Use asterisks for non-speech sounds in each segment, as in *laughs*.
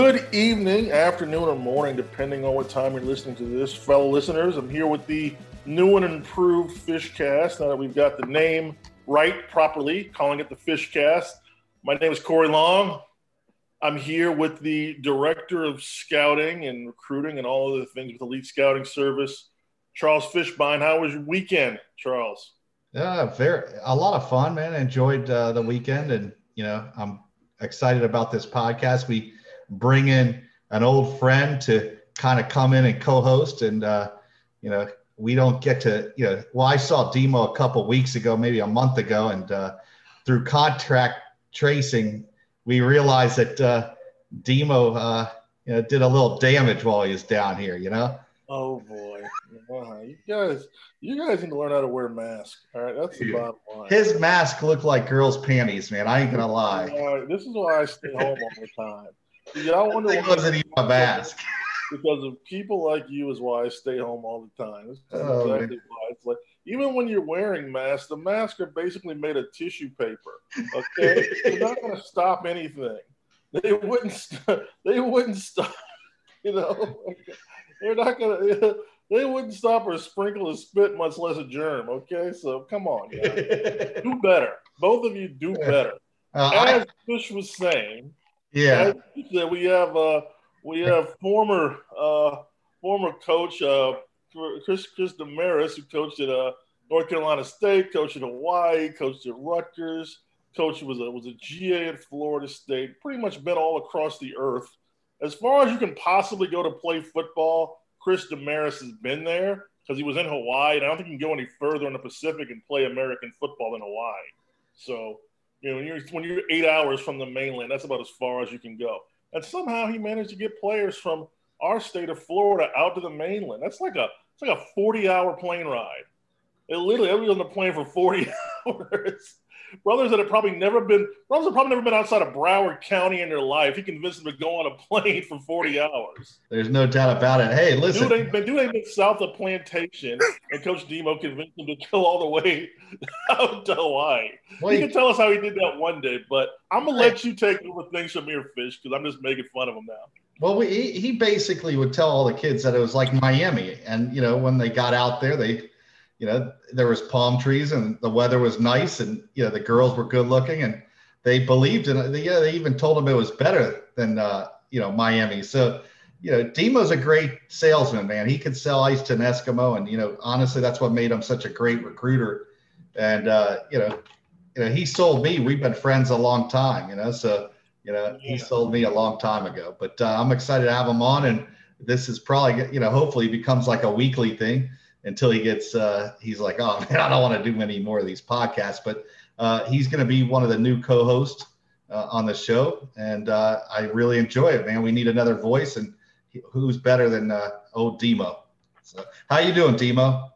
Good evening, afternoon, or morning, depending on what time you're listening to this, fellow listeners. I'm here with the new and improved Fishcast. Now that we've got the name right properly, calling it the Fishcast. My name is Corey Long. I'm here with the director of scouting and recruiting and all of the things with Elite Scouting Service, Charles Fishbein. How was your weekend, Charles? Yeah, very a lot of fun, man. Enjoyed uh, the weekend, and you know, I'm excited about this podcast. We bring in an old friend to kind of come in and co-host, and uh, you know, we don't get to, you know, well, I saw Demo a couple weeks ago, maybe a month ago, and uh, through contract tracing, we realized that uh, Demo, uh, you know, did a little damage while he was down here. You know. Oh boy, you guys, you guys need to learn how to wear masks. All right, that's the bottom line. His mask looked like girls' panties, man. I ain't gonna lie. This is why I stay home all the time. Y'all wonder why wasn't even a mask. Because of people like you is why I stay home all the time. Oh, exactly man. why. It's like even when you're wearing masks, the masks are basically made of tissue paper. Okay, they're not going *laughs* to stop anything. They wouldn't. St- *laughs* they wouldn't stop. *laughs* You know, they're not going to. They wouldn't stop or sprinkle a spit, much less a germ. Okay, so come on, guys. do better. Both of you do better. Uh, As I, Fish was saying, yeah, said, we have uh, we have former uh, former coach uh, Chris Chris Demarest, who coached at uh, North Carolina State, coached at Hawaii, coached at Rutgers, coach was a was a GA at Florida State. Pretty much been all across the earth. As far as you can possibly go to play football, Chris Demarest has been there because he was in Hawaii. And I don't think you can go any further in the Pacific and play American football than Hawaii. So you know, when you're when you're eight hours from the mainland, that's about as far as you can go. And somehow he managed to get players from our state of Florida out to the mainland. That's like a it's like a 40 hour plane ride. It literally everybody on the plane for 40 *laughs* hours brothers that have probably never been brothers have probably never been outside of Broward County in their life. He convinced them to go on a *laughs* plane for 40 hours. There's no doubt about it. Hey, listen. Dude ain't been, dude ain't been south of Plantation, and Coach Demo convinced him to go all the way *laughs* out to Hawaii. Well, he can tell us how he did that one day, but I'm gonna let you take over things Shamir Fish because I'm just making fun of him now. Well, we, he basically would tell all the kids that it was like Miami, and you know when they got out there, they you know, there was palm trees and the weather was nice and, you know, the girls were good looking and they believed in it. They, yeah, they even told him it was better than, uh, you know, Miami. So, you know, Demo's a great salesman, man. He could sell ice to an Eskimo. And, you know, honestly, that's what made him such a great recruiter. And, uh, you know, you know, he sold me. We've been friends a long time, you know, so, you know, he sold me a long time ago, but uh, I'm excited to have him on. And this is probably, you know, hopefully becomes like a weekly thing until he gets uh, he's like oh *laughs* man i don't want to do any more of these podcasts. But uh, he's going to be one of the new co-hosts uh, on the show. And uh, i really enjoy it man. We need another voice and who's better than uh, old demo? So how you doing demo?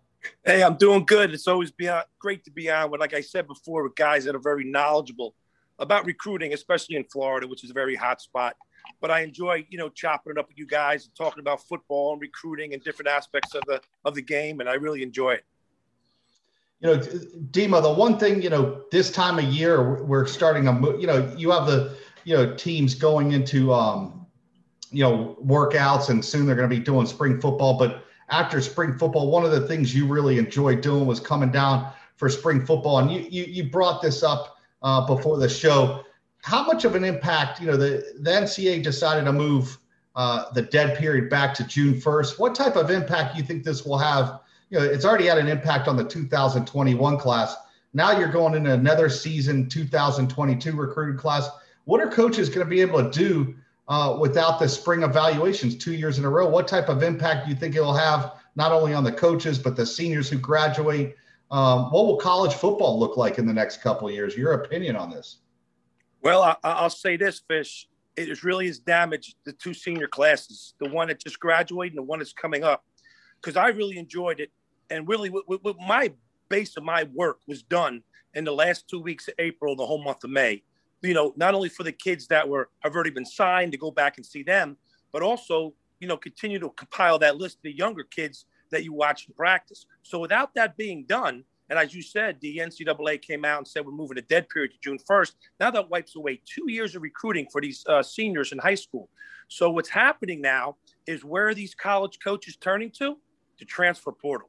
Hey i'm doing good. It's always been great to be on with like i said before with guys that are very knowledgeable about recruiting especially in florida which is a very hot spot but I enjoy, you know, chopping it up with you guys and talking about football and recruiting and different aspects of the of the game, and I really enjoy it. You know, Dima, the one thing, you know, this time of year we're starting a, you know, you have the, you know, teams going into, um, you know, workouts, and soon they're going to be doing spring football. But after spring football, one of the things you really enjoyed doing was coming down for spring football, and you you, you brought this up uh, before the show how much of an impact, you know, the, the NCAA decided to move uh, the dead period back to June 1st. What type of impact do you think this will have? You know, it's already had an impact on the 2021 class. Now you're going into another season, 2022 recruited class. What are coaches going to be able to do uh, without the spring evaluations two years in a row? What type of impact do you think it will have not only on the coaches but the seniors who graduate? Um, what will college football look like in the next couple of years? Your opinion on this? Well, I, will say this, Fish. It really has damaged the two senior classes, the one that just graduated and the one that's coming up, because I really enjoyed it. And really, my base of my work was done in the last two weeks of April, the whole month of May. You know, not only for the kids that were have already been signed to go back and see them, but also, you know, continue to compile that list of the younger kids that you watch in practice. So without that being done, and as you said, the NCAA came out and said we're moving the dead period to June 1st. Now that wipes away two years of recruiting for these uh, seniors in high school. So what's happening now is where are these college coaches turning to? The transfer portal.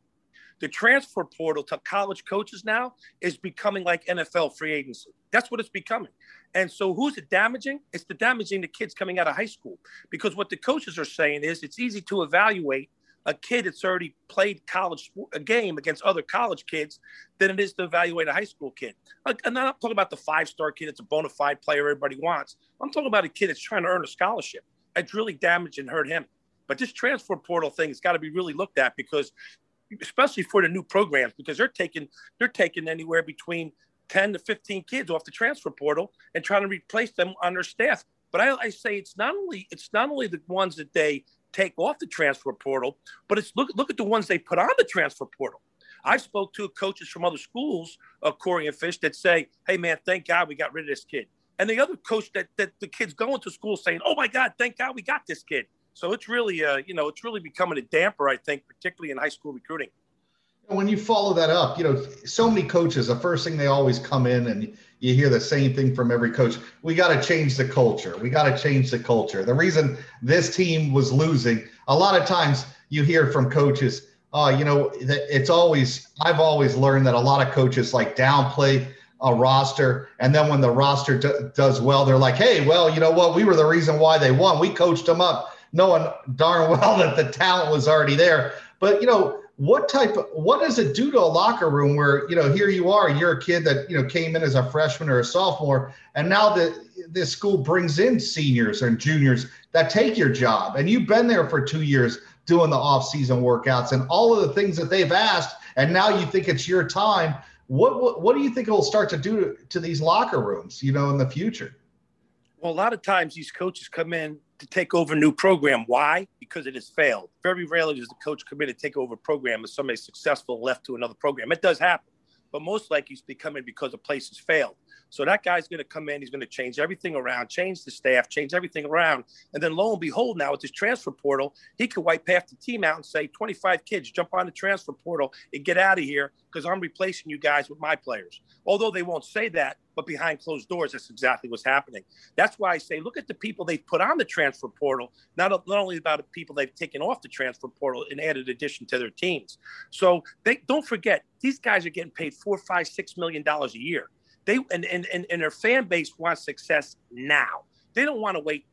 The transfer portal to college coaches now is becoming like NFL free agency. That's what it's becoming. And so who's it damaging? It's the damaging the kids coming out of high school. Because what the coaches are saying is it's easy to evaluate a kid that's already played college a game against other college kids than it is to evaluate a high school kid. Like, and I'm not talking about the five star kid that's a bona fide player everybody wants. I'm talking about a kid that's trying to earn a scholarship. It's really damaged and hurt him. But this transfer portal thing has got to be really looked at because, especially for the new programs, because they're taking they're taking anywhere between 10 to 15 kids off the transfer portal and trying to replace them on their staff. But I, I say it's not only it's not only the ones that they take off the transfer portal, but it's look look at the ones they put on the transfer portal. I spoke to coaches from other schools, uh, Corey and Fish, that say, "Hey man, thank God we got rid of this kid." And the other coach that that the kids going to school saying, "Oh my God, thank God we got this kid." So it's really, uh, you know, it's really becoming a damper, I think, particularly in high school recruiting. When you follow that up, you know, so many coaches, the first thing they always come in and you hear the same thing from every coach. We got to change the culture. We got to change the culture. The reason this team was losing, a lot of times you hear from coaches, oh, you know, that it's always, I've always learned that a lot of coaches like downplay a roster. And then when the roster does well, they're like, hey, well, you know what? We were the reason why they won. We coached them up, knowing darn well *laughs* that the talent was already there. But, you know, what type of what does it do to a locker room where you know here you are you're a kid that you know came in as a freshman or a sophomore and now the this school brings in seniors and juniors that take your job. And you've been there for two years doing the off-season workouts and all of the things that they've asked and now you think it's your time. What what, what do you think it will start to do to, to these locker rooms you know in the future? Well a lot of times these coaches come in to take over a new program. Why? Because it has failed. Very rarely does the coach come in to take over a program as somebody successful left to another program. It does happen, but most likely it's becoming because a place has failed. So that guy's going to come in, he's going to change everything around, change the staff, change everything around. And then lo and behold, now with this transfer portal, he could wipe half the team out and say, 25 kids, jump on the transfer portal and get out of here because I'm replacing you guys with my players. Although they won't say that, but behind closed doors, that's exactly what's happening. That's why I say, look at the people they've put on the transfer portal, not, not only about the people they've taken off the transfer portal and added addition to their teams. So they don't forget, these guys are getting paid four, five, six million dollars a year. They and, and, and, and their fan base wants success now. They don't want to wait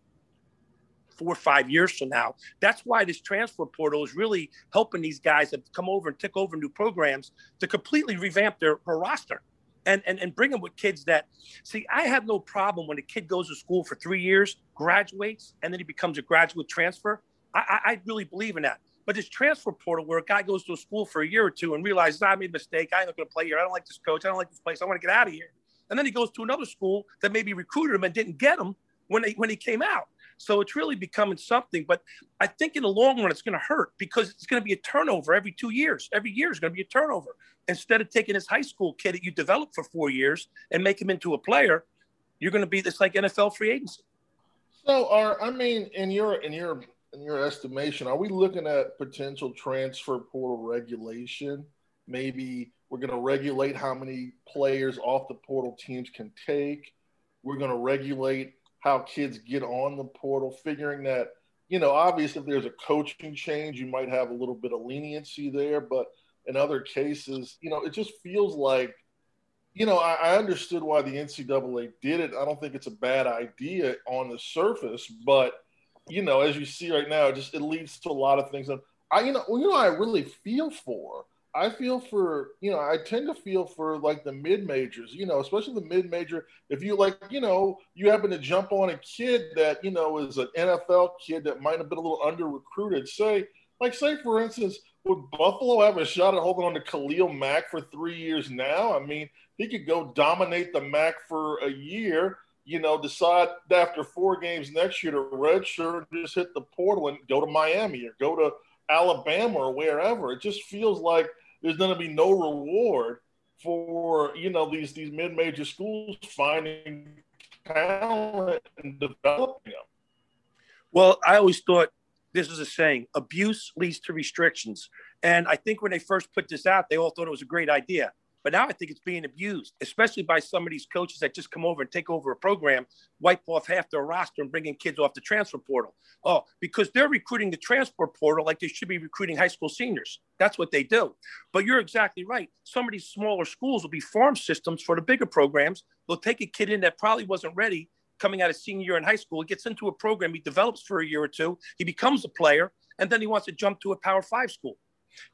four or five years from now. That's why this transfer portal is really helping these guys that come over and take over new programs to completely revamp their, their roster and, and, and bring them with kids that see, I have no problem when a kid goes to school for three years, graduates, and then he becomes a graduate transfer. I, I, I really believe in that. But this transfer portal where a guy goes to a school for a year or two and realizes, ah, I made a mistake. I'm not going to play here. I don't like this coach. I don't like this place. I want to get out of here and then he goes to another school that maybe recruited him and didn't get him when he, when he came out. So it's really becoming something. But I think in the long run, it's going to hurt because it's going to be a turnover every two years. Every year is going to be a turnover. Instead of taking this high school kid that you developed for four years and make him into a player, you're going to be this like NFL free agency. So, are I mean, in your in your in your estimation, are we looking at potential transfer portal regulation? Maybe we're going to regulate how many players off the portal teams can take. We're going to regulate how kids get on the portal, figuring that, you know, obviously if there's a coaching change, you might have a little bit of leniency there. But in other cases, you know, it just feels like, you know, I, I understood why the NCAA did it. I don't think it's a bad idea on the surface, but, you know, as you see right now, it just it leads to a lot of things. And I, you know, you know, I really feel for I feel for you know I tend to feel for like the mid majors, you know, especially the mid major. If you like, you know, you happen to jump on a kid that you know is an NFL kid that might have been a little under recruited. Say, like, say for instance, would Buffalo have a shot at holding on to Khalil Mack for three years now? I mean, he could go dominate the Mack for a year. You know, decide after four games next year to redshirt, just hit the portal and go to Miami or go to Alabama or wherever. It just feels like there's going to be no reward for you know these these mid-major schools finding talent and developing them. Well, I always thought this is a saying: abuse leads to restrictions. And I think when they first put this out, they all thought it was a great idea. But now I think it's being abused, especially by some of these coaches that just come over and take over a program, wipe off half their roster, and bring in kids off the transfer portal. Oh, because they're recruiting the transfer portal like they should be recruiting high school seniors. That's what they do. But you're exactly right. Some of these smaller schools will be farm systems for the bigger programs. They'll take a kid in that probably wasn't ready coming out of senior year in high school. He gets into a program, he develops for a year or two, he becomes a player, and then he wants to jump to a Power Five school.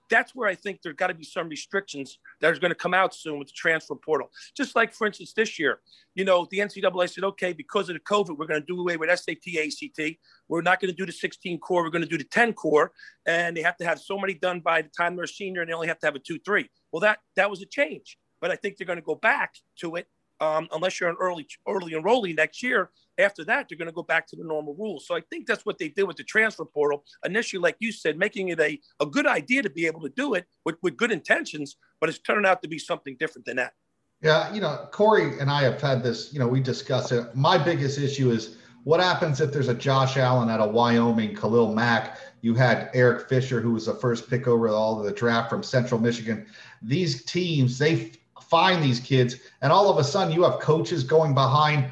That's where I think there's got to be some restrictions that are going to come out soon with the transfer portal. Just like, for instance, this year, you know, the NCAA said, okay, because of the COVID, we're going to do away with SAT, ACT. We're not going to do the 16 core. We're going to do the 10 core. And they have to have so many done by the time they're senior and they only have to have a 2 3. Well, that, that was a change. But I think they're going to go back to it um, unless you're an early early enrollee next year. After that, they're going to go back to the normal rules. So I think that's what they did with the transfer portal. Initially, like you said, making it a, a good idea to be able to do it with, with good intentions, but it's turning out to be something different than that. Yeah, you know, Corey and I have had this, you know, we discussed it. My biggest issue is what happens if there's a Josh Allen at a Wyoming, Khalil Mack? You had Eric Fisher, who was the first pick over all of the draft from Central Michigan. These teams, they find these kids, and all of a sudden you have coaches going behind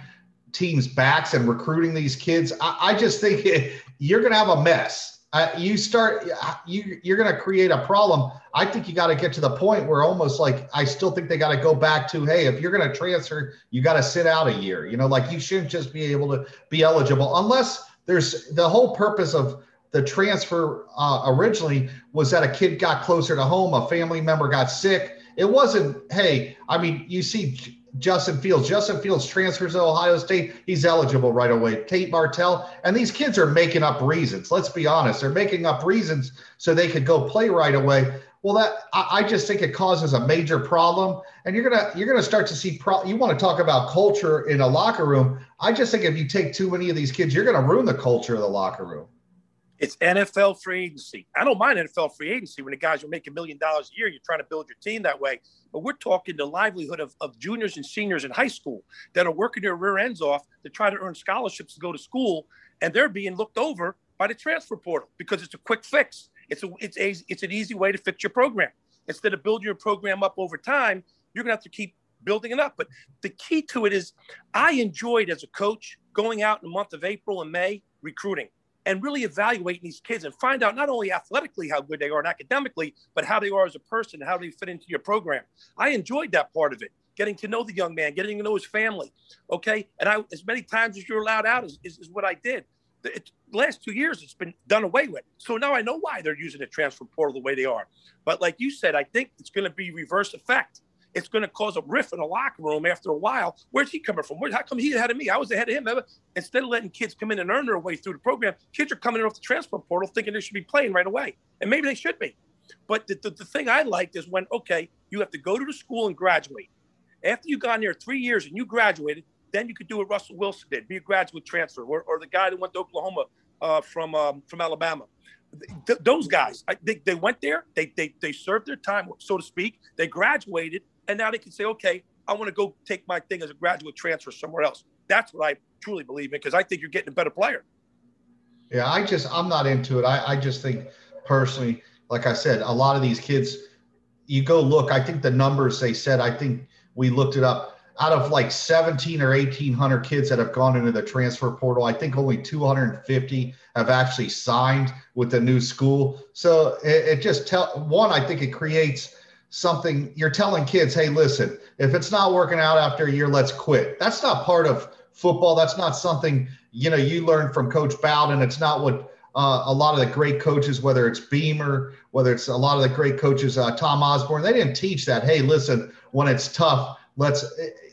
teams' backs and recruiting these kids. I, I just think it, *laughs* you're going to have a mess. Uh, you start, you you're going to create a problem. I think you got to get to the point where almost like I still think they got to go back to, hey, if you're going to transfer, you got to sit out a year. You know, like you shouldn't just be able to be eligible unless there's the whole purpose of the transfer uh, originally was that a kid got closer to home, a family member got sick, it wasn't, hey, I mean, you see Justin Fields. Justin Fields transfers to Ohio State. He's eligible right away. Tate Martell. And these kids are making up reasons. Let's be honest. They're making up reasons so they could go play right away. Well, that I, I just think it causes a major problem. And you're gonna you're gonna start to see pro you want to talk about culture in a locker room. I just think if you take too many of these kids, you're gonna ruin the culture of the locker room. It's NFL free agency. I don't mind NFL free agency when the guys are making a million dollars a year. You're trying to build your team that way. But we're talking the livelihood of, of juniors and seniors in high school that are working their rear ends off to try to earn scholarships to go to school. And they're being looked over by the transfer portal because it's a quick fix. It's, a, it's, a, it's an easy way to fix your program. Instead of building your program up over time, you're going to have to keep building it up. But the key to it is I enjoyed as a coach going out in the month of April and May recruiting and really evaluating these kids and find out not only athletically how good they are and academically, but how they are as a person, how they fit into your program. I enjoyed that part of it, getting to know the young man, getting to know his family. Okay. And I, as many times as you're allowed out is, is, is what I did. The last two years, it's been done away with. So now I know why they're using the transfer portal the way they are. But like you said, I think it's going to be reverse effect it's going to cause a rift in the locker room after a while. Where's he coming from? Where, how come he ahead of me? I was ahead of him. Instead of letting kids come in and earn their way through the program, kids are coming in off the transfer portal thinking they should be playing right away. And maybe they should be. But the, the, the thing I liked is when, okay, you have to go to the school and graduate. After you've gone there three years and you graduated, then you could do what Russell Wilson did, be a graduate transfer, or, or the guy that went to Oklahoma uh, from um, from Alabama. Th- those guys, I, they, they went there, they, they they served their time, so to speak. They graduated, and now they can say, okay, I want to go take my thing as a graduate transfer somewhere else. That's what I truly believe in because I think you're getting a better player. Yeah, I just I'm not into it. I, I just think personally, like I said, a lot of these kids, you go look. I think the numbers they said. I think we looked it up. Out of like 17 or 1800 kids that have gone into the transfer portal, I think only 250 have actually signed with the new school. So it, it just tell one. I think it creates something you're telling kids, hey, listen, if it's not working out after a year, let's quit. That's not part of football. That's not something, you know, you learn from Coach Bowden. It's not what uh, a lot of the great coaches, whether it's Beamer, whether it's a lot of the great coaches, uh, Tom Osborne, they didn't teach that. Hey, listen, when it's tough, let's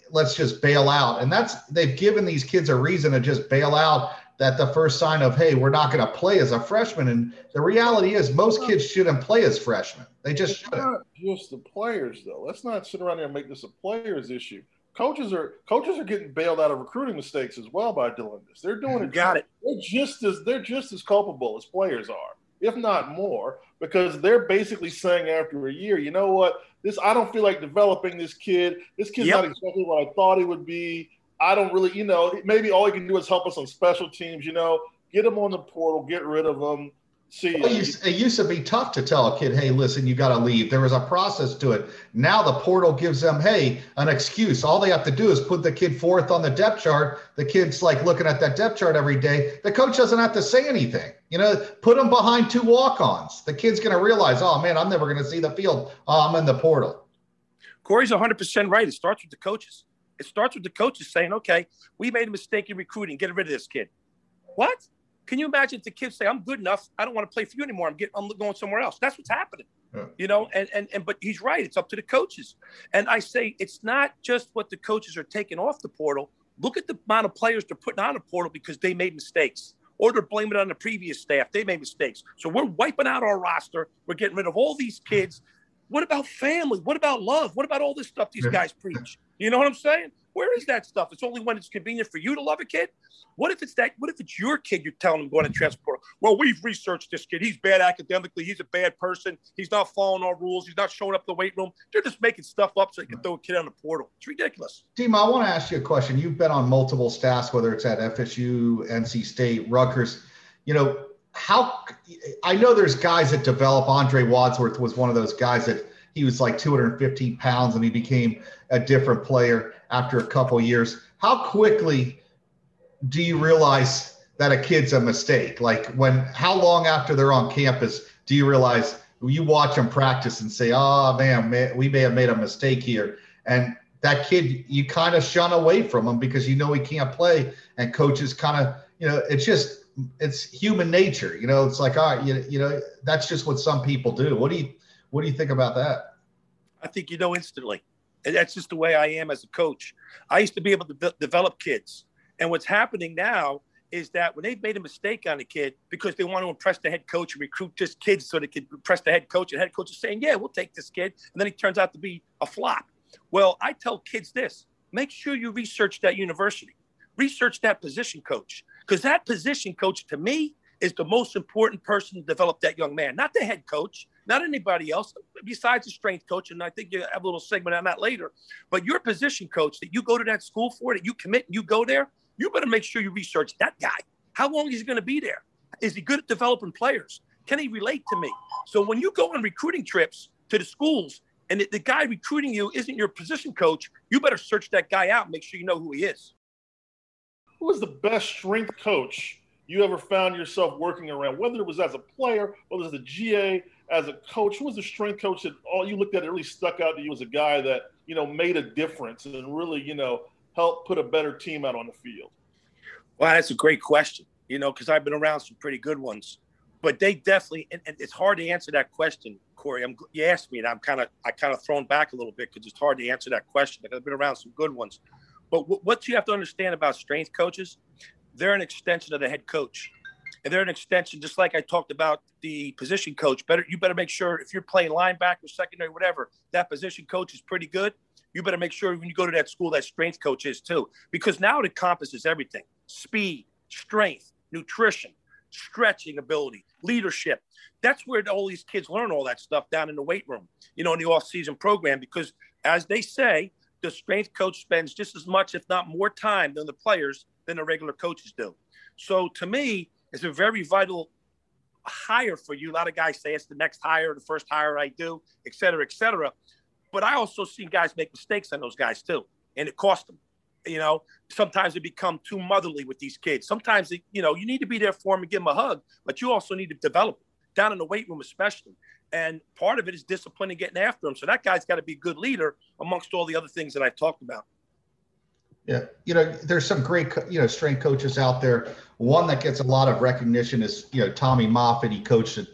let's just bail out. And that's they've given these kids a reason to just bail out that the first sign of hey we're not going to play as a freshman and the reality is most kids shouldn't play as freshmen they just shouldn't not just the players though. Let's not sit around here and make this a players issue. Coaches are coaches are getting bailed out of recruiting mistakes as well by doing this. They're doing it got it. they're just as they're just as culpable as players are if not more because they're basically saying after a year you know what? This i don't feel like developing this kid. This kid's yep. not exactly what i thought he would be. I don't really, you know, maybe all he can do is help us on special teams, you know, get him on the portal, get rid of him. See, Well, it, used, it used to be tough to tell a kid, hey, listen, you got to leave. There was a process to it. Now the portal gives them, hey, an excuse. All they have to do is put the kid fourth on the depth chart. The kid's like looking at that depth chart every day. The coach doesn't have to say anything. You know, put them behind two walk ons. The kid's going to realize, oh, man, I'm never going to see the field. Oh, I'm in the portal. Corey's 100% right. It starts with the coaches. It starts with the coaches saying, okay, we made a mistake in recruiting. Get rid of this kid. What? Can you imagine if the kids say, "I'm good enough. I don't want to play for you anymore. I'm getting, I'm going somewhere else." That's what's happening. Yeah. You know, and and and but he's right. It's up to the coaches. And I say it's not just what the coaches are taking off the portal. Look at the amount of players they're putting on the portal because they made mistakes, or they're blaming it on the previous staff. They made mistakes. So we're wiping out our roster. We're getting rid of all these kids. What about family? What about love? What about all this stuff these guys preach? You know what I'm saying? Where is that stuff? It's only when it's convenient for you to love a kid. What if it's that? What if it's your kid? You're telling them going to transport. Well, we've researched this kid. He's bad academically. He's a bad person. He's not following our rules. He's not showing up the weight room. They're just making stuff up so they can throw a kid on the portal. It's ridiculous. Team, I want to ask you a question. You've been on multiple staffs, whether it's at FSU, NC State, Rutgers. You know how? I know there's guys that develop. Andre Wadsworth was one of those guys that he was like 215 pounds and he became a different player after a couple years. How quickly do you realize that a kid's a mistake? Like when, how long after they're on campus do you realize you watch them practice and say, oh man, we may have made a mistake here. And that kid, you kind of shun away from him because you know he can't play. And coaches kind of, you know, it's just, it's human nature. You know, it's like, all right, you, you know, that's just what some people do. What do you, what do you think about that? I think you know instantly. And that's just the way I am as a coach. I used to be able to de- develop kids. And what's happening now is that when they've made a mistake on a kid because they want to impress the head coach and recruit just kids so they can impress the head coach, and head coach is saying, Yeah, we'll take this kid. And then he turns out to be a flop. Well, I tell kids this make sure you research that university, research that position coach, because that position coach to me is the most important person to develop that young man, not the head coach, not anybody else besides the strength coach. And I think you have a little segment on that later. But your position coach that you go to that school for, that you commit and you go there, you better make sure you research that guy. How long is he going to be there? Is he good at developing players? Can he relate to me? So when you go on recruiting trips to the schools and the, guy recruiting you isn't your position coach, you better search that guy out and make sure you know who he is. Who was the best strength coach you ever found yourself working around, whether it was as a player, whether was a GA, as a coach, who was the strength coach that all you looked at it really stuck out to you as a guy that, you know, made a difference and really, you know, helped put a better team out on the field? Well, that's a great question, you know, because I've been around some pretty good ones. But they definitely, and, and it's hard to answer that question, Corey. I'm, you asked me, and I'm kind of, I kind of thrown back a little bit because it's hard to answer that question. I've been around some good ones. But what you have to understand about strength coaches, they're an extension of the head coach. And they're an extension, just like I talked about the position coach. Better you better make sure if you're playing linebacker, secondary, whatever, that position coach is pretty good. You better make sure when you go to that school, that strength coach is too, because now it encompasses everything: speed, strength, nutrition, stretching ability, leadership. That's where all these kids learn all that stuff down in the weight room, you know, in the off-season program. Because as they say, the strength coach spends just as much, if not more, time than the players than the regular coaches do. So to me, it's a very vital hire for you. A lot of guys say it's the next hire, the first hire I do, et cetera, et cetera. But I also see guys make mistakes on those guys too, and it costs them. You know, sometimes they become too motherly with these kids. Sometimes, they, you know, you need to be there for them and give them a hug, but you also need to develop them down in the weight room, especially. And part of it is discipline and getting after them. So that guy's got to be a good leader amongst all the other things that I've talked about. Yeah, you know, there's some great, you know, strength coaches out there. One that gets a lot of recognition is, you know, Tommy Moffitt. He coached at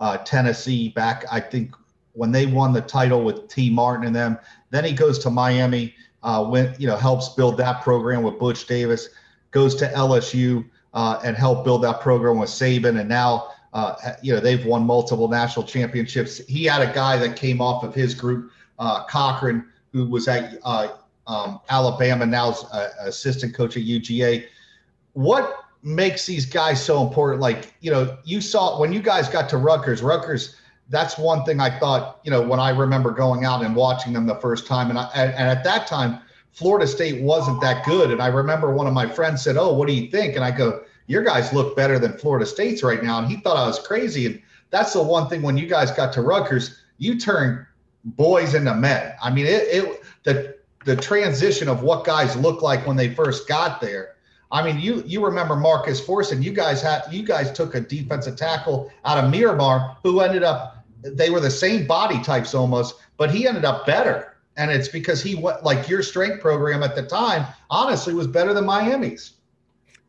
uh, Tennessee back, I think, when they won the title with Tee Martin and them. Then he goes to Miami, uh, went, you know, helps build that program with Butch Davis. Goes to LSU uh, and help build that program with Saban, and now, uh, you know, they've won multiple national championships. He had a guy that came off of his group, uh, Cochran, who was at uh, um, Alabama, now uh, assistant coach at UGA. What makes these guys so important? Like, you know, you saw when you guys got to Rutgers, Rutgers, that's one thing I thought, you know, when I remember going out and watching them the first time. And, I, and at that time, Florida State wasn't that good. And I remember one of my friends said, Oh, what do you think? And I go, your guys look better than Florida State's right now. And he thought I was crazy. And that's the one thing when you guys got to Rutgers, you turned boys into men. I mean, it, it the the transition of what guys look like when they first got there. I mean, you you remember Marcus Forson? You guys had you guys took a defensive tackle out of Miramar who ended up they were the same body types almost, but he ended up better. And it's because he went like your strength program at the time, honestly, was better than Miami's.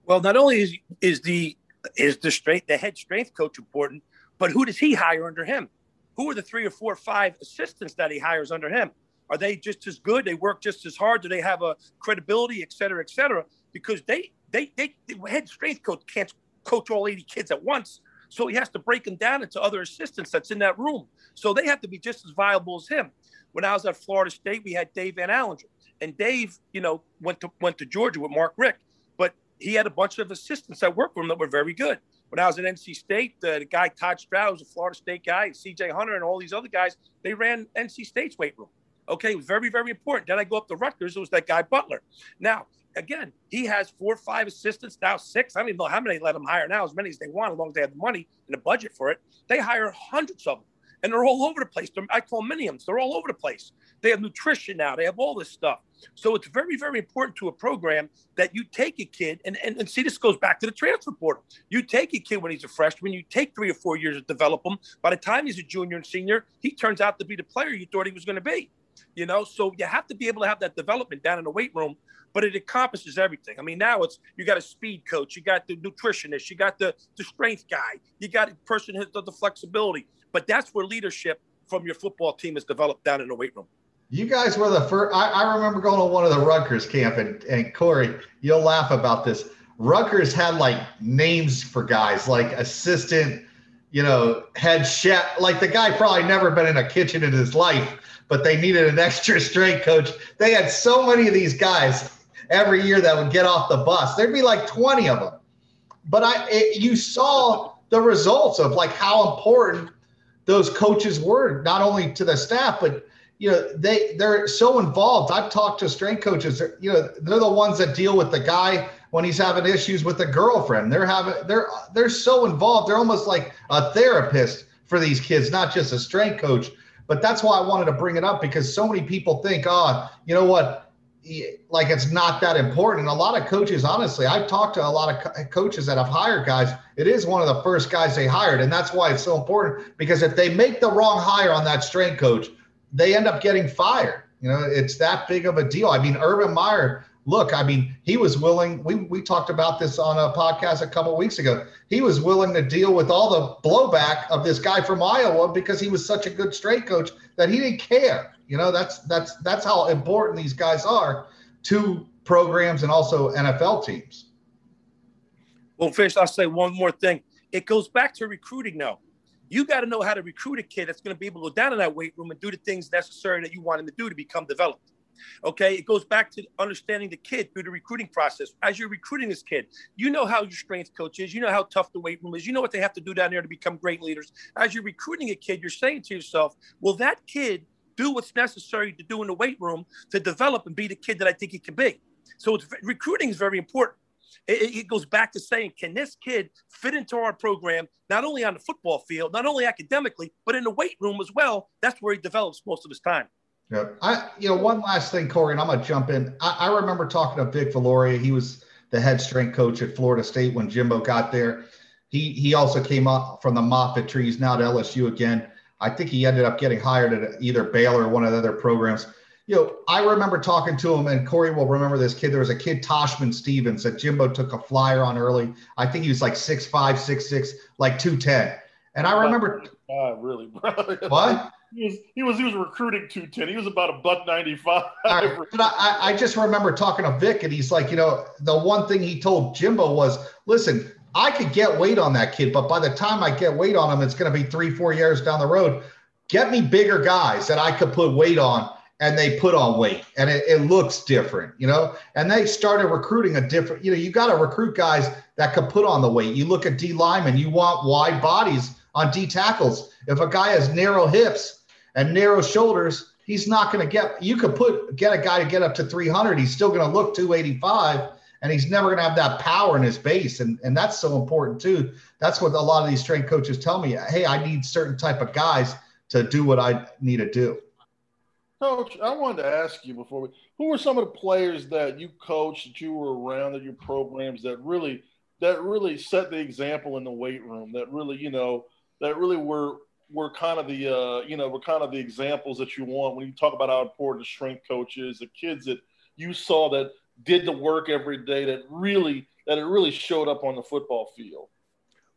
Well, not only is is the is the strength the head strength coach important, but who does he hire under him? Who are the three or four or five assistants that he hires under him? Are they just as good? They work just as hard? Do they have a credibility, et cetera, et cetera? Because they they they the head strength coach can't coach all 80 kids at once. So he has to break them down into other assistants that's in that room. So they have to be just as viable as him. When I was at Florida State, we had Dave Van Halanger. And Dave, you know, went to went to Georgia with Mark Richt, But he had a bunch of assistants that worked for him that were very good. When I was at NC State, uh, the guy Todd Stroud was a Florida State guy, CJ Hunter and all these other guys, they ran NC State's weight room. Okay, it was very, very important. Then I go up to Rutgers, it was that guy Butler. Now, again, he has four or five assistants, now six. I don't even know how many let them hire now, as many as they want, as long as they have the money and the budget for it. They hire hundreds of them, and they're all over the place. They're, I call miniums. They're all over the place. They have nutrition now. They have all this stuff. So it's very, very important to a program that you take a kid, and, and, and see, this goes back to the transfer portal. You take a kid when he's a freshman, you take three or four years to develop him. By the time he's a junior and senior, he turns out to be the player you thought he was going to be you know so you have to be able to have that development down in the weight room but it encompasses everything i mean now it's you got a speed coach you got the nutritionist you got the the strength guy you got a person who has the flexibility but that's where leadership from your football team is developed down in the weight room you guys were the first I, I remember going to one of the Rutgers camp and, and Corey, you'll laugh about this. Rutgers had like names for guys like assistant, you know, head chef. Like the guy probably never been in a kitchen in his life but they needed an *laughs* extra strength coach. They had so many of these guys every year that would get off the bus. There'd be like 20 of them. But I, it, you saw the results of like how important those coaches were, not only to the staff, but you know they they're so involved. I've talked to strength coaches. You know they're the ones that deal with the guy when he's having issues with a girlfriend. They're having they're they're so involved. They're almost like a therapist for these kids, not just a strength coach. But that's why I wanted to bring it up because so many people think, oh, you know what? Like it's not that important. And a lot of coaches, honestly, I've talked to a lot of co- coaches that have hired guys. It is one of the first guys they hired. And that's why it's so important because if they make the wrong hire on that strength coach, they end up getting fired. You know, it's that big of a deal. I mean, Urban Meyer look, I mean, he was willing. We we talked about this on a podcast a couple weeks ago. He was willing to deal with all the blowback of this guy from Iowa because he was such a good straight coach that he didn't care. You know, that's that's that's how important these guys are to programs and also NFL teams. Well, Fish, I'll say one more thing. It goes back to recruiting now. You got to know how to recruit a kid that's going to be able to go down in that weight room and do the things necessary that you want him to do to become developed. Okay, it goes back to understanding the kid through the recruiting process. As you're recruiting this kid, you know how your strength coach is, you know how tough the weight room is, you know what they have to do down there to become great leaders. As you're recruiting a kid, you're saying to yourself, will that kid do what's necessary to do in the weight room to develop and be the kid that I think he can be? So recruiting is very important. It, it, goes back to saying, can this kid fit into our program, not only on the football field, not only academically, but in the weight room as well? That's where he develops most of his time. Yeah. I, you know, one last thing, Corey, and I'm going to jump in. I, I, remember talking to Vic Viloria. He was the head strength coach at Florida State when Jimbo got there. He, he also came up from the Moffitt trees, now to LSU again. I think he ended up getting hired at either Baylor or one of the other programs. You know, I remember talking to him, and Corey will remember this kid. There was a kid, Toshman Stevens, that Jimbo took a flyer on early. I think he was like six five, six six, like 210. And I remember. Uh, really, bro. *laughs* What? He was he was he was recruiting 210. He was about a buck 95. Right. *laughs* But I, I just remember talking to Vic, and he's like, you know, the one thing he told Jimbo was, listen, I could get weight on that kid, but by the time I get weight on him, it's going to be three, four years down the road. Get me bigger guys that I could put weight on, and they put on weight, and it, it looks different, you know. And they started recruiting a different, you know, you got to recruit guys that could put on the weight. You look at D linemen, you want wide bodies on D tackles. If a guy has narrow hips, and narrow shoulders, he's not going to get. You could put get a guy to get up to 300. He's still going to look 285, and he's never going to have that power in his base. And, and that's so important too. That's what a lot of these strength coaches tell me. Hey, I need certain type of guys to do what I need to do. Coach, I wanted to ask you before we, who were some of the players that you coached, that you were around, that your programs that really, that really set the example in the weight room, that really, you know, that really were were kind of the uh, you know were kind of the examples that you want when you talk about how important the strength coaches, the kids that you saw that did the work every day, that really that it really showed up on the football field.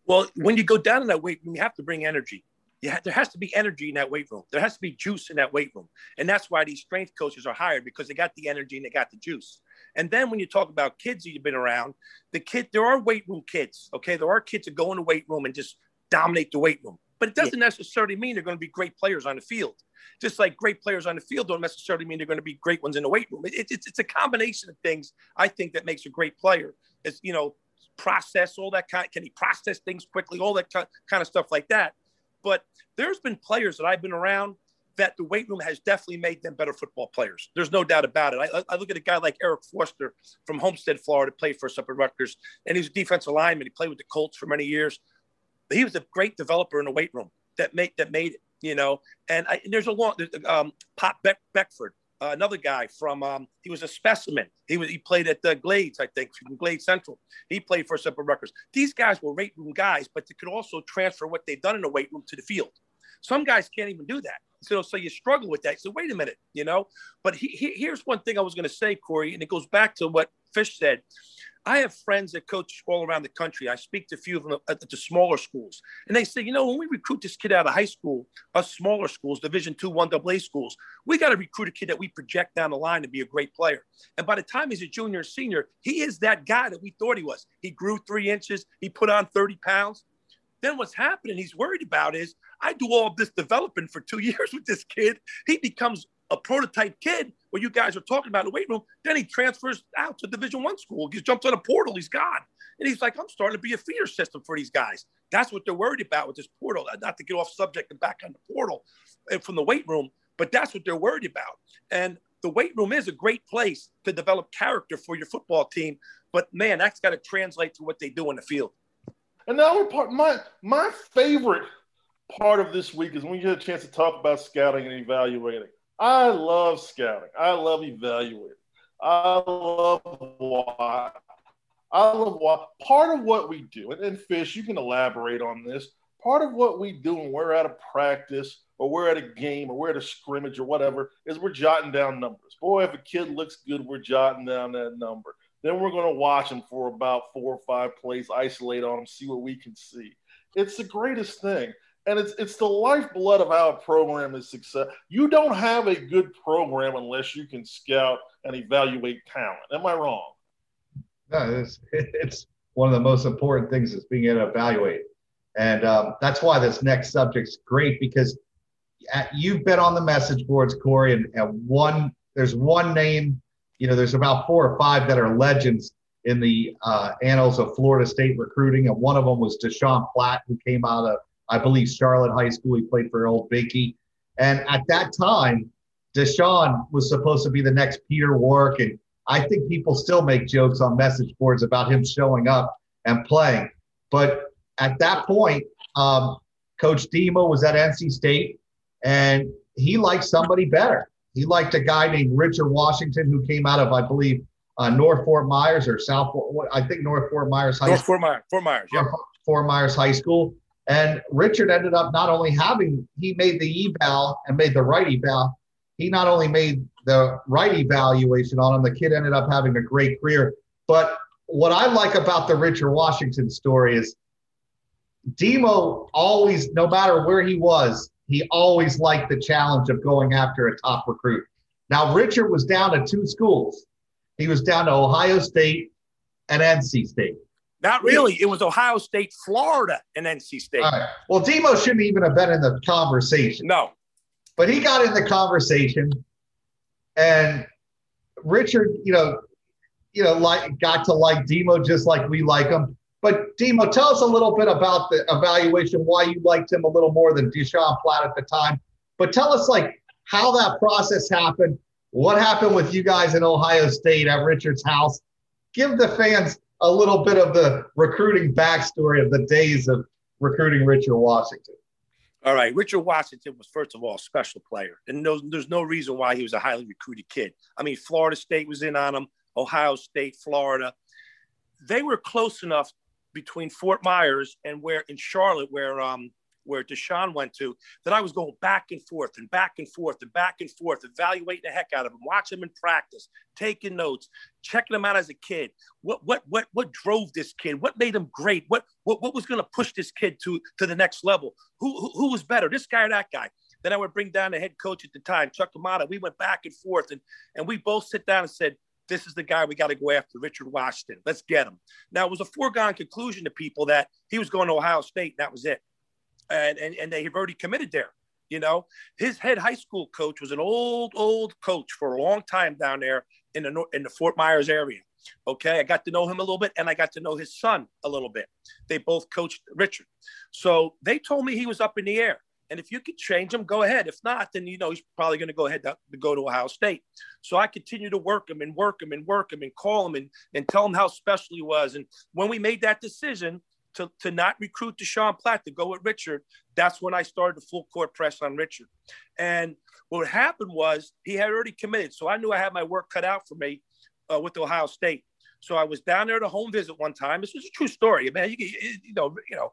Well, when you go down in that weight room, you have to bring energy. Yeah, there has to be energy in that weight room. There has to be juice in that weight room, and that's why these strength coaches are hired because they got the energy and they got the juice. And then when you talk about kids that you've been around, the kid there are weight room kids. Okay, there are kids that go in the weight room and just dominate the weight room. But it doesn't yeah. necessarily mean they're going to be great players on the field. Just like great players on the field don't necessarily mean they're going to be great ones in the weight room. It, it, it's, it's a combination of things I think that makes a great player. Is you know process all that kind. Can he process things quickly? All that kind of stuff like that. But there's been players that I've been around that the weight room has definitely made them better football players. There's no doubt about it. I, I look at a guy like Eric Foster from Homestead, Florida, played for us up at Rutgers, and he's a defensive lineman. He played with the Colts for many years he was a great developer in the weight room that made that made it, you know. And, I, and there's a long um, Pop Beck, Beckford, uh, another guy from um, he was a specimen. He was he played at the Glades, I think, from Glade Central. He played for Simple Records. These guys were weight room guys, but they could also transfer what they've done in the weight room to the field. Some guys can't even do that. So, so you struggle with that. So wait a minute, you know. But he, he, here's one thing I was going to say, Corey, and it goes back to what Fish said. I have friends that coach all around the country. I speak to a few of them at the smaller schools, and they say, you know, when we recruit this kid out of high school, us smaller schools, Division two, one AA schools, we got to recruit a kid that we project down the line to be a great player. And by the time he's a junior or senior, he is that guy that we thought he was. He grew three inches, he put on 30 pounds. Then what's happening? He's worried about is I do all this development for two *laughs* years with this kid. He becomes a prototype kid what you guys are talking about in the weight room. Then he transfers out to Division One school. He jumps on a portal. He's gone. And he's like, I'm starting to be a feeder system for these guys. That's what they're worried about with this portal. Not to get off subject and back on the portal and from the weight room, but that's what they're worried about. And the weight room is a great place to develop character for your football team. But man, that's got to translate to what they do in the field. And now part my my favorite part of this week is when you get a chance to talk about scouting and evaluating. I love scouting. I love evaluating. I love why. I love why. Part of what we do, and, and Fish, you can elaborate on this. Part of what we do when we're at a practice or we're at a game or we're at a scrimmage or whatever is we're jotting down numbers. Boy, if a kid looks good, we're jotting down that number. Then we're going to watch him for about four or five plays, isolate on him, see what we can see. It's the greatest thing and it's it's the lifeblood of how a program is success. You don't have a good program unless you can scout and evaluate talent. Am I wrong? No, it's it's one of the most important things is being able to evaluate, and um, that's why this next subject's great because you've been on the message boards, Corey, and, and one there's one name. You know, there's about four or five that are legends in the uh, annals of Florida State recruiting, and one of them was Deshaun Platt, who came out of I believe Charlotte High School. He played for Old Beakey. And at that time, Deshaun was supposed to be the next Peter Warrick. And I think people still make jokes on message boards about him showing up and playing. But at that point, um, Coach Demo was at NC State and he liked somebody better. He liked a guy named Richard Washington who came out of, I believe, uh, North Fort Myers or South, Fort, I think North Fort Myers High North School. Fort Myers, Fort Myers, yeah. Fort Myers High School. And Richard ended up not only having, he made the eval and made the right eval. He not only made the right evaluation on him, the kid ended up having a great career. But what I like about the Richard Washington story is Demo always, no matter where he was, he always liked the challenge of going after a top recruit. Now, Richard was down to two schools. He was down to Ohio State and NC State. Not really. It was Ohio State, Florida, and NC State. Well, Demo shouldn't even have been in the conversation. No. But he got in the conversation, and Richard, you know, you know, like got to like Demo just like we like him. But Demo, tell us a little bit about the evaluation, why you liked him a little more than Deshaun Platt at the time. But tell us like how that process happened, what happened with you guys in Ohio State at Richard's house, give the fans a little bit of the recruiting backstory of the days of recruiting Richard Washington. All right, Richard Washington was first of all a special player, and no, there's no reason why he was a highly recruited kid. I mean, Florida State was in on him, Ohio State, Florida. They were close enough between Fort Myers and where in Charlotte, where um, where Deshaun went to, that I was going back and forth and back and forth and back and forth, evaluating the heck out of him, watching him in practice, taking notes, checking him out as a kid. What what what what drove this kid? What made him great? What what, what was going to push this kid to to the next level? Who, who, who was better, this guy or that guy? Then I would bring down the head coach at the time, Chuck Amato. We went back and forth, and and we both sit down and said, this is the guy we got to go after, Richard Washington. Let's get him. Now, it was a foregone conclusion to people that he was going to Ohio State, and that was it and, and, and they've already committed there. You know, his head high school coach was an old, old coach for a long time down there in the in the Fort Myers area. Okay, I got to know him a little bit, and I got to know his son a little bit. They both coached Richard, so they told me he was up in the air. And if you could change him, go ahead. If not, then you know he's probably going to go ahead to, to, go to Ohio State. So I continue to work him and work him and work him and call him and, and tell him how special he was. And when we made that decision, to, to not recruit Deshaun Platt to go with Richard, that's when I started the full court press on Richard. And what happened was he had already committed. So I knew I had my work cut out for me uh, with Ohio State. So I was down there at to home visit one time. This was a true story, man. You, you know, you know.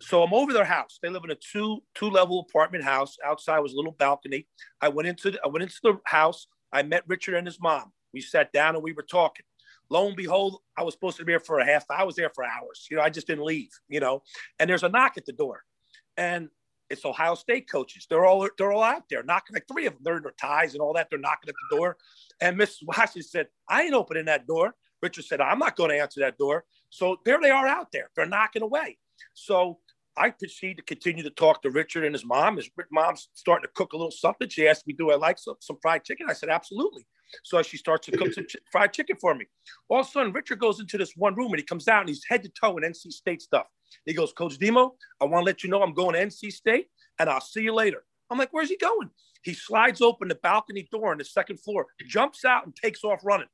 So I'm over their house. They live in a two two level apartment house. Outside was a little balcony. I went into the, I went into the house. I met Richard and his mom. We sat down and we were talking lo and behold, I was supposed to be there for a half. I was there for hours. You know, I just didn't leave. You know, and there's a knock at the door, and it's Ohio State coaches. They're all they're all out there knocking. Like three of them, they're in their ties and all that. They're knocking at the door, and Mrs. Washington said, "I ain't opening that door." Richard said, "I'm not going to answer that door." So there they are out there. They're knocking away. So I proceed to continue to talk to Richard and his mom. His mom's starting to cook a little something. She asked me, "Do I like some, some fried chicken?" I said, "Absolutely." So she starts to cook some ch- *laughs* fried chicken for me. All of a sudden, Richard goes into this one room and he comes out and he's head to toe in NC State stuff. He goes, Coach Demo, I want to let you know I'm going to NC State and I'll see you later. I'm like, where's he going? He slides open the balcony door on the second floor, jumps out and takes off running,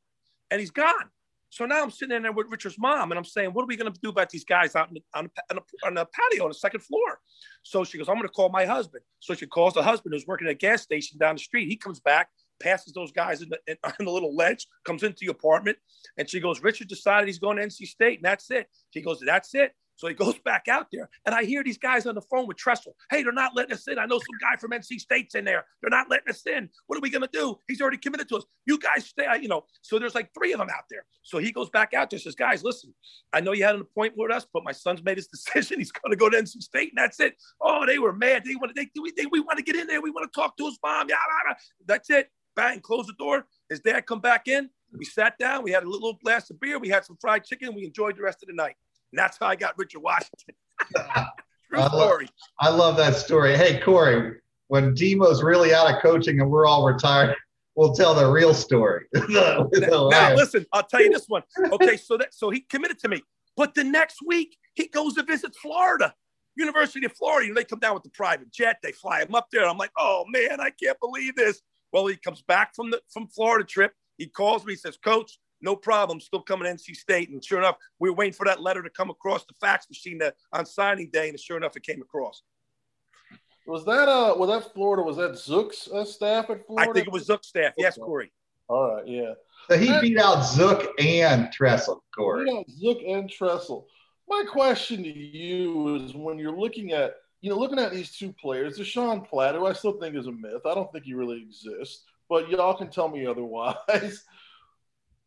and he's gone. So now I'm sitting in there with Richard's mom, and I'm saying, "What are we going to do about these guys out the, on, the, on, the, patio on the second floor?" So she goes, "I'm going to call my husband." So she calls the husband who's working at a gas station down the street. He comes back passes those guys in the, in, *laughs* on the little ledge, comes into the apartment, and she goes, Richard decided he's going to NC State, and that's it. She goes, That's it. So he goes back out there, and I hear these guys on the phone with Tressel. Hey, they're not letting us in. I know some guy from NC State's in there. They're not letting us in. What are we gonna do? He's already committed to us. You guys stay. You know. So there's like three of them out there. So he goes back out there. Says, guys, listen. I know you had an appointment with us, but my son's made his *laughs* decision. He's gonna go to NC State, and that's it. Oh, they were mad. They want to. They, we, they, we want to get in there. We want to talk to his mom. Yeah, that's it bang, close the door. His dad come back in. We sat down. We had a little glass of beer. We had some fried chicken. We enjoyed the rest of the night. And *laughs* that's how I got Richard Washington. *laughs* True I story. Love, I love that story. Hey, Corey, when Demo's really out of coaching and we're all retired, we'll tell the real story. *laughs* now, now, listen, I'll tell you this one. Okay, so that so he committed to me, but the next week he goes to visit Florida. University of Florida, and they come down with the private jet. They fly him up there. I'm like, oh man, I can't believe this. Well, he comes back from the from Florida trip. He calls me, he says, Coach, no problem, still coming to NC State. And sure enough, we were waiting for that letter to come across the fax machine that, on signing day, and sure enough, it came across. Was that uh was that Florida? Was that Zook's uh, staff at Florida? I think it was Zook's staff. Yes, Corey. All right, yeah. So he beat out Zook and Tressel, Corey. Beat out Zook and Tressel. My question to you is when you're looking at you know, looking at these two players, Deshaun Platt, who I still think is a myth. I don't think he really exists, but y'all can tell me otherwise. *laughs*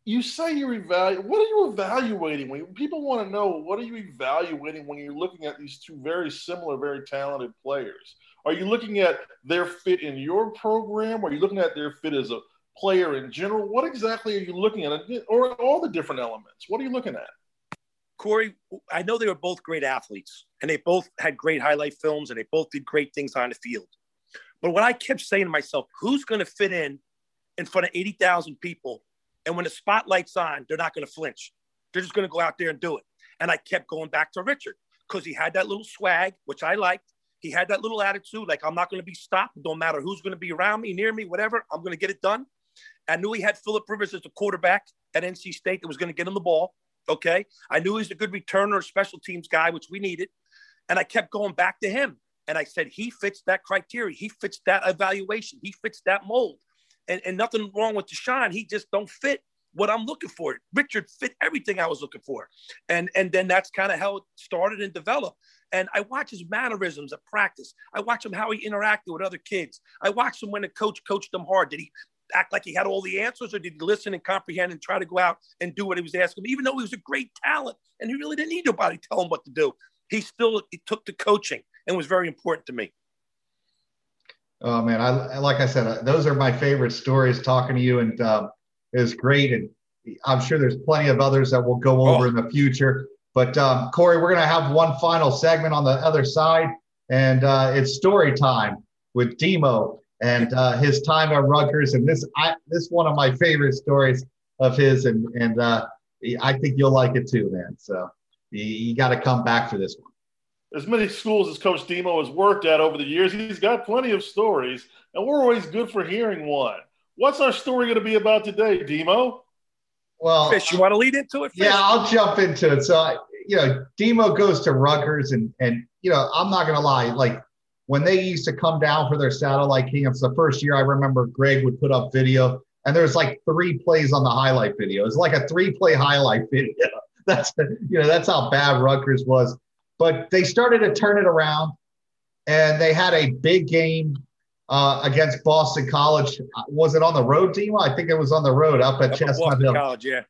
you say you're evaluating. What are you evaluating? When people want to know, what are you evaluating when you're looking at these two very similar, very talented players? Are you looking at their fit in your program? Are you looking at their fit as a player in general? What exactly are you looking at? Or all the different elements? What are you looking at? Corey, I know they were both great athletes and they both had great highlight films and they both did great things on the field. But what I kept saying to myself, who's going to fit in in front of 80,000 people? And when the spotlight's on, they're not going to flinch. They're just going to go out there and do it. And I kept going back to Richard because he had that little swag, which I liked. He had that little attitude, like I'm not going to be stopped. Don't matter who's going to be around me, near me, whatever. I'm going to get it done. I knew he had Philip Rivers as a quarterback at NC State that was going to get him the ball. Okay. I knew he was a good returner, special teams guy, which we needed. And I kept going back to him. And I said, he fits that criteria. He fits that evaluation. He fits that mold. And, and nothing wrong with Deshaun. He just don't fit what I'm looking for. Richard fit everything I was looking for. And, and then that's kind of how it started and developed. And I watch his mannerisms at practice. I watch him how he interacted with other kids. I watched him when the coach coached him hard. Did he act like he had all the answers or did he listen and comprehend and try to go out and do what he was asking him, even though he was a great talent and he really didn't need nobody tell him what to do. He still he took the coaching and was very important to me. Oh man, I like I said, uh, those are my favorite stories. Talking to you, and um, was great. And I'm sure there's plenty of others that we'll go over oh. in the future. But um, Corey, we're going to have one final segment on the other side, and uh, it's story time with Demo and uh, his time at Rutgers. And this, I, this is one of my favorite stories of his, and and uh, I think you'll like it too, man. So you, you got to come back for this one. As many schools as Coach Demo has worked at over the years, he's got plenty of stories, and we're always good for hearing one. What's our story going to be about today, Demo? Well, Fish, you want to lead into it? Fish? Yeah, I'll jump into it. So, you know, Demo goes to Rutgers, and and you know, I'm not gonna lie, like when they used to come down for their satellite camps, the first year I remember Greg would put up video, and there's like three plays on the highlight video. It's like a three-play highlight *laughs* video. That's you know, that's how bad Rutgers was. But they started to turn it around, and they had a big game uh, against Boston College. Was it on the road team? I think it was on the road up at Chestnut Hill. College, yeah.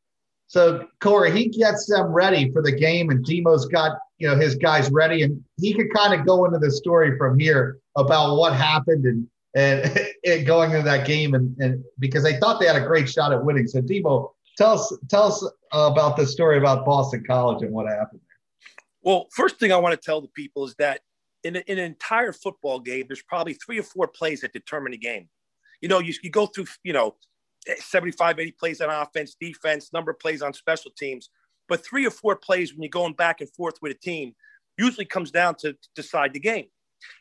So Corey, he gets them ready for the game, and Demo's got you know his guys ready, and he could kind of go into the story from here about what happened and and, *laughs* and going into that game, and, and because they thought they had a great shot at winning. So Demo, tell us tell us about the story about Boston College and what happened. Well, first thing I want to tell the people is that in, a, in an entire football game, there's probably three or four plays that determine the game. You know, you, you go through, you know, 75, 80 plays on offense, defense, number of plays on special teams. But three or four plays when you're going back and forth with a team usually comes down to, to decide the game.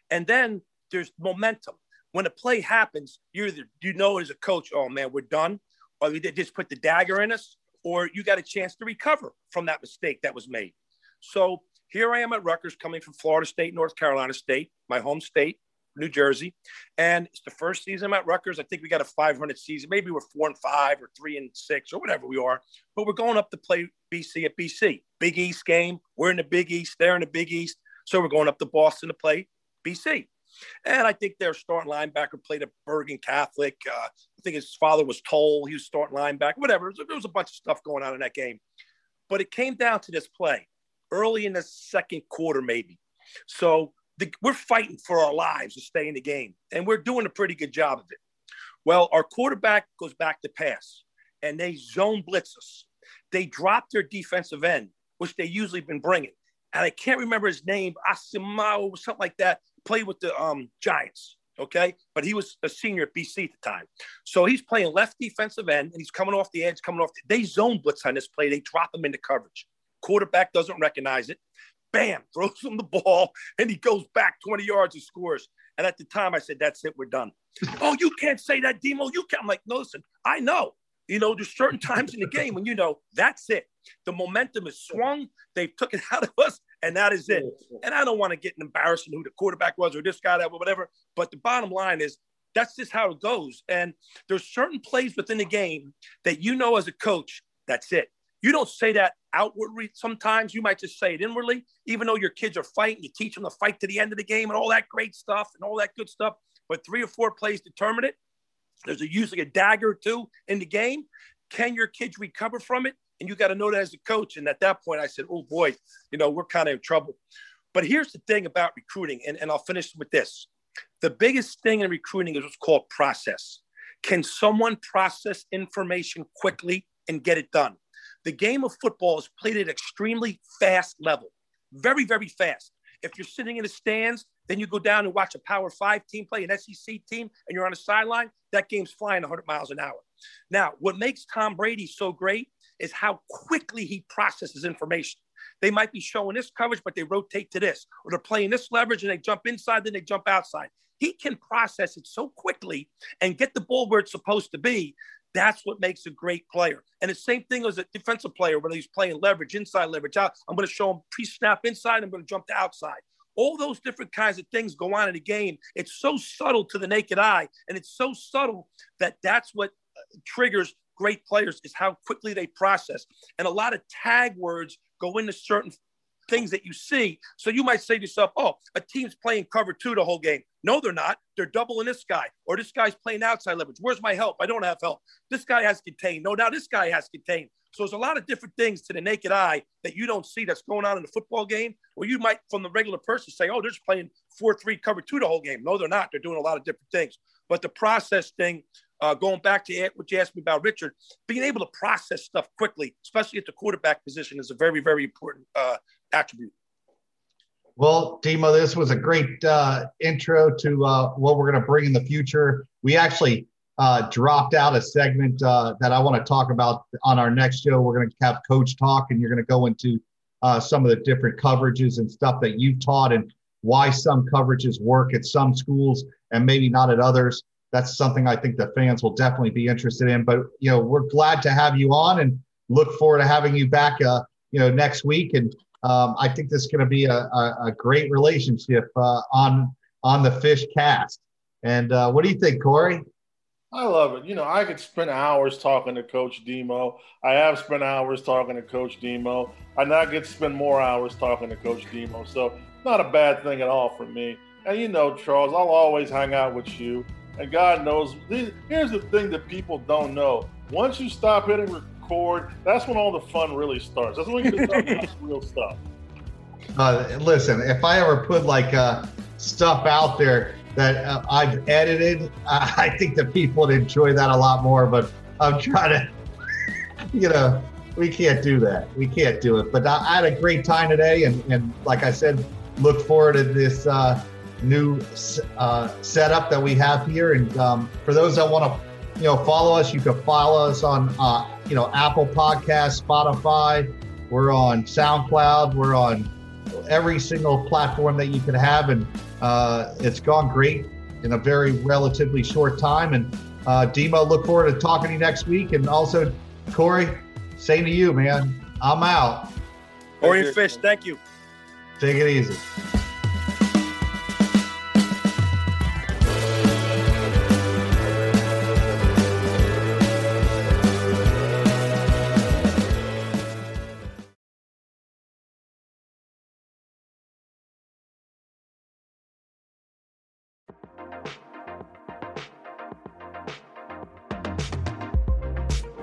And then there's momentum. When a play happens, you either you know as a coach, oh man, we're done, or they just put the dagger in us, or you got a chance to recover from that mistake that was made. So here I am at Rutgers, coming from Florida State, North Carolina State, my home state, New Jersey. And it's the first season I'm at Rutgers. I think we got a 500 season. Maybe we're four and five or three and six or whatever we are. But we're going up to play BC at BC. Big East game. We're in the Big East. They're in the Big East. So we're going up to Boston to play BC. And I think their starting linebacker played at Bergen Catholic. Uh, I think his father was Toll. He was starting linebacker, whatever. There was a bunch of stuff going on in that game. But it came down to this play early in the second quarter, maybe. So the, we're fighting for our lives to stay in the game, and we're doing a pretty good job of it. Well, our quarterback goes back to pass, and they zone blitz us. They drop their defensive end, which they usually been bringing, and I can't remember his name, Asimao something like that. Played with the um, Giants, okay, but he was a senior at BC at the time, so he's playing left defensive end, and he's coming off the edge, coming off. The, they zone blitz on this play. They drop him into coverage. Quarterback doesn't recognize it bam, *laughs* throws him the ball, and he goes back 20 yards and scores. And at the time, I said, "That's it, we're done." *laughs* oh, you can't say that, Demo. You can't. I'm like, no, listen, I know. You know, there's certain times in the *laughs* game when you know that's it. The momentum is swung. They've took it out of us, and that is it. And I don't want to get embarrassing who the quarterback was or this guy that or whatever. But the bottom line is that's just how it goes. And there's certain plays within the game that you know as a coach, that's it. You don't say that outwardly sometimes. You might just say it inwardly, even though your kids are fighting. You teach them to fight to the end of the game and all that great stuff and all that good stuff. But three or four plays determine it. There's a, usually a dagger or two in the game. Can your kids recover from it? And you got to know that as a coach. And at that point, I said, oh boy, you know, we're kind of in trouble. But here's the thing about recruiting, and, and I'll finish with this. The biggest thing in recruiting is what's called process. Can someone process information quickly and get it done? The game of football is played at extremely fast level, very, very fast. If you're sitting in the stands, then you go down and watch a Power Five team play, an SEC team, and you're on the sideline, that game's flying 100 miles an hour. Now, what makes Tom Brady so great is how quickly he processes information. They might be showing this coverage, but they rotate to this, or they're playing this leverage and they jump inside, then they jump outside. He can process it so quickly and get the ball where it's supposed to be That's what makes a great player. And the same thing as a defensive player when he's playing leverage, inside leverage. Out. I'm going to show him pre-snap inside. I'm going to jump to outside. All those different kinds of things go on in a game. It's so subtle to the naked eye, and it's so subtle that that's what uh, triggers great players is how quickly they process. And a lot of tag words go into certain things that you see. So you might say to yourself, oh, a team's playing cover two the whole game. No, they're not. They're doubling this guy, or this guy's playing outside leverage. Where's my help? I don't have help. This guy has contained. No, now this guy has contained. So there's a lot of different things to the naked eye that you don't see that's going on in the football game, or you might, from the regular person, say, oh, they're just playing 4 3 cover two the whole game. No, they're not. They're doing a lot of different things. But the process thing, uh, going back to what you asked me about, Richard, being able to process stuff quickly, especially at the quarterback position, is a very, very important uh, attribute. Well, Demo, this was a great uh, intro to uh, what we're going to bring in the future. We actually uh, dropped out a segment uh, that I want to talk about on our next show. We're going to have Coach Talk, and you're going to go into uh, some of the different coverages and stuff that you've taught and why some coverages work at some schools and maybe not at others. That's something I think the fans will definitely be interested in. But you know, we're glad to have you on and look forward to having you back. Uh, you know, next week and um, I think this is going to be a, a, a, great relationship uh, on on the fish cast. And uh, what do you think, Corey? I love it. You know, I could spend hours talking to Coach Demo. I have spent hours talking to Coach Demo. I get to spend more hours talking to Coach Demo. So not a bad thing at all for me. And you know, Charles, I'll always hang out with you. And God knows, here's the thing that people don't know. Once you stop hitting record. That's when all the fun really starts. That's when you can start about *laughs* real stuff. Uh, listen, if I ever put like uh, stuff out there that uh, I've edited, I *laughs* think the people would enjoy that a lot more. But I'm trying to, *laughs* you know, we can't do that. We can't do it. But I, I had a great time today, and, and like I said, look forward to this uh, new uh, setup that we have here. And um, for those that want to you know, follow us. You can follow us on, uh, you know, Apple Podcast, Spotify. We're on SoundCloud. We're on every single platform that you can have, and uh, it's gone great in a very relatively short time. And uh, Demo, look forward to talking to you next week. And also, Corey, same to you, man. I'm out. Corey and Fish, thank you. Take it easy.